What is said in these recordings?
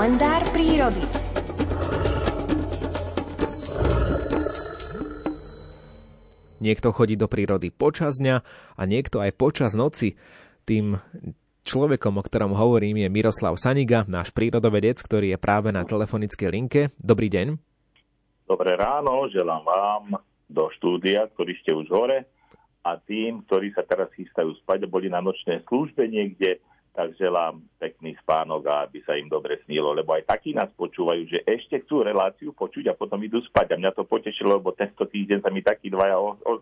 kalendár prírody. Niekto chodí do prírody počas dňa a niekto aj počas noci. Tým človekom, o ktorom hovorím, je Miroslav Saniga, náš prírodovedec, ktorý je práve na telefonickej linke. Dobrý deň. Dobré ráno, želám vám do štúdia, ktorí ste už hore a tým, ktorí sa teraz chystajú spať a boli na nočnej službe niekde, tak želám pekný spánok a aby sa im dobre snilo, lebo aj takí nás počúvajú, že ešte chcú reláciu počuť a potom idú spať. A mňa to potešilo, lebo tento týždeň sa mi takí dvaja o, o,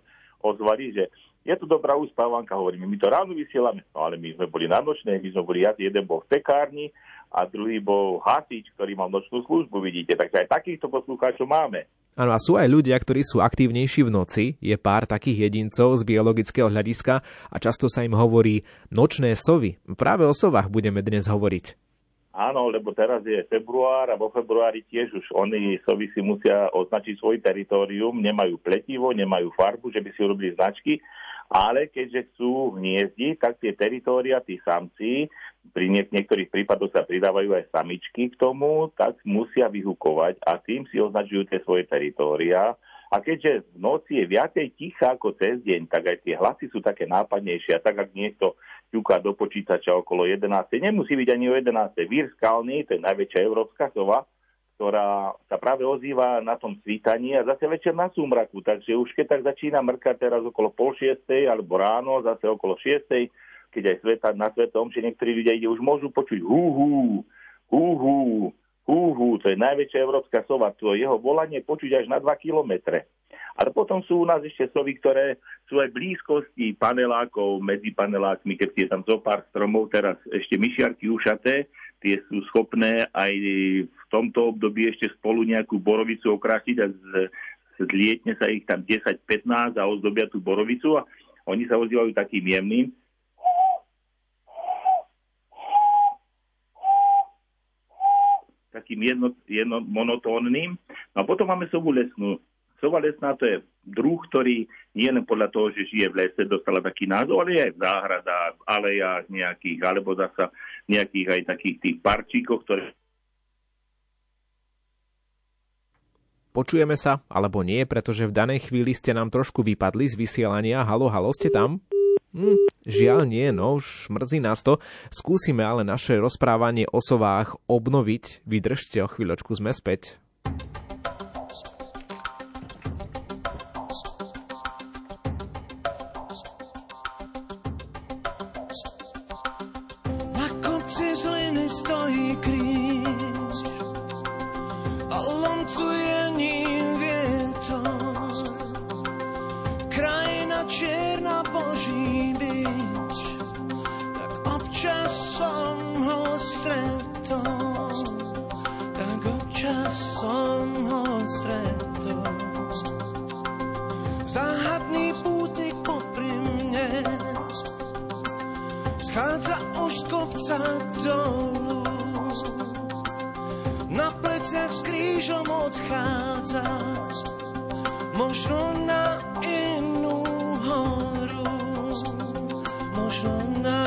ozvali, že je tu dobrá uspávanka, hovoríme, my to ráno vysielame, no ale my sme boli na nočnej, my sme boli, jeden bol v pekárni a druhý bol hasič, ktorý mal nočnú službu, vidíte, takže aj takýchto poslucháčov máme. Áno, a sú aj ľudia, ktorí sú aktívnejší v noci. Je pár takých jedincov z biologického hľadiska a často sa im hovorí nočné sovy. Práve o sovách budeme dnes hovoriť. Áno, lebo teraz je február a vo februári tiež už oni sovy si musia označiť svoj teritorium, nemajú pletivo, nemajú farbu, že by si urobili značky, ale keďže chcú hniezdi, tak tie teritória, tí samci, pri niek- niektorých prípadoch sa pridávajú aj samičky k tomu, tak musia vyhukovať a tým si označujú tie svoje teritória. A keďže v noci je viacej ticha ako cez deň, tak aj tie hlasy sú také nápadnejšie. A tak, ak niekto ťuká do počítača okolo 11, nemusí byť ani o 11. Vír skalný, to je najväčšia európska sova, ktorá sa práve ozýva na tom svítaní a zase večer na súmraku. Takže už keď tak začína mrkať teraz okolo pol šiestej alebo ráno, zase okolo šiestej, keď aj sveta, na svetom, že niektorí ľudia ide, už môžu počuť hú, hú, hú, hú, hú, hú, to je najväčšia európska sova, to jeho volanie počuť až na 2 kilometre. Ale potom sú u nás ešte sovy, ktoré sú aj blízkosti panelákov, medzi panelákmi, keď je tam zo pár stromov, teraz ešte myšiarky ušaté, tie sú schopné aj v tomto období ešte spolu nejakú borovicu okrátiť a zlietne sa ich tam 10-15 a ozdobia tú borovicu a oni sa ozývajú takým jemným takým jedno, jedno, monotónnym. No a potom máme sovu lesnú. Sova lesná to je druh, ktorý nie len podľa toho, že žije v lese, dostala taký názov, ale aj v záhradách, alejách nejakých, alebo zasa nejakých aj takých tých parčíkoch, ktoré Počujeme sa, alebo nie, pretože v danej chvíli ste nám trošku vypadli z vysielania. Halo, halo, ste tam? Hm, žiaľ nie, no už mrzí nás to. Skúsime ale naše rozprávanie o sovách obnoviť. Vydržte, o chvíľočku sme späť. Stojí kríž a loncuje Tak občas som ho stretol. Záhadný pútnik popri mne schádza už z kopca dolu. Na pleciach s krížom odchádzaš, možno na inú horu, možno na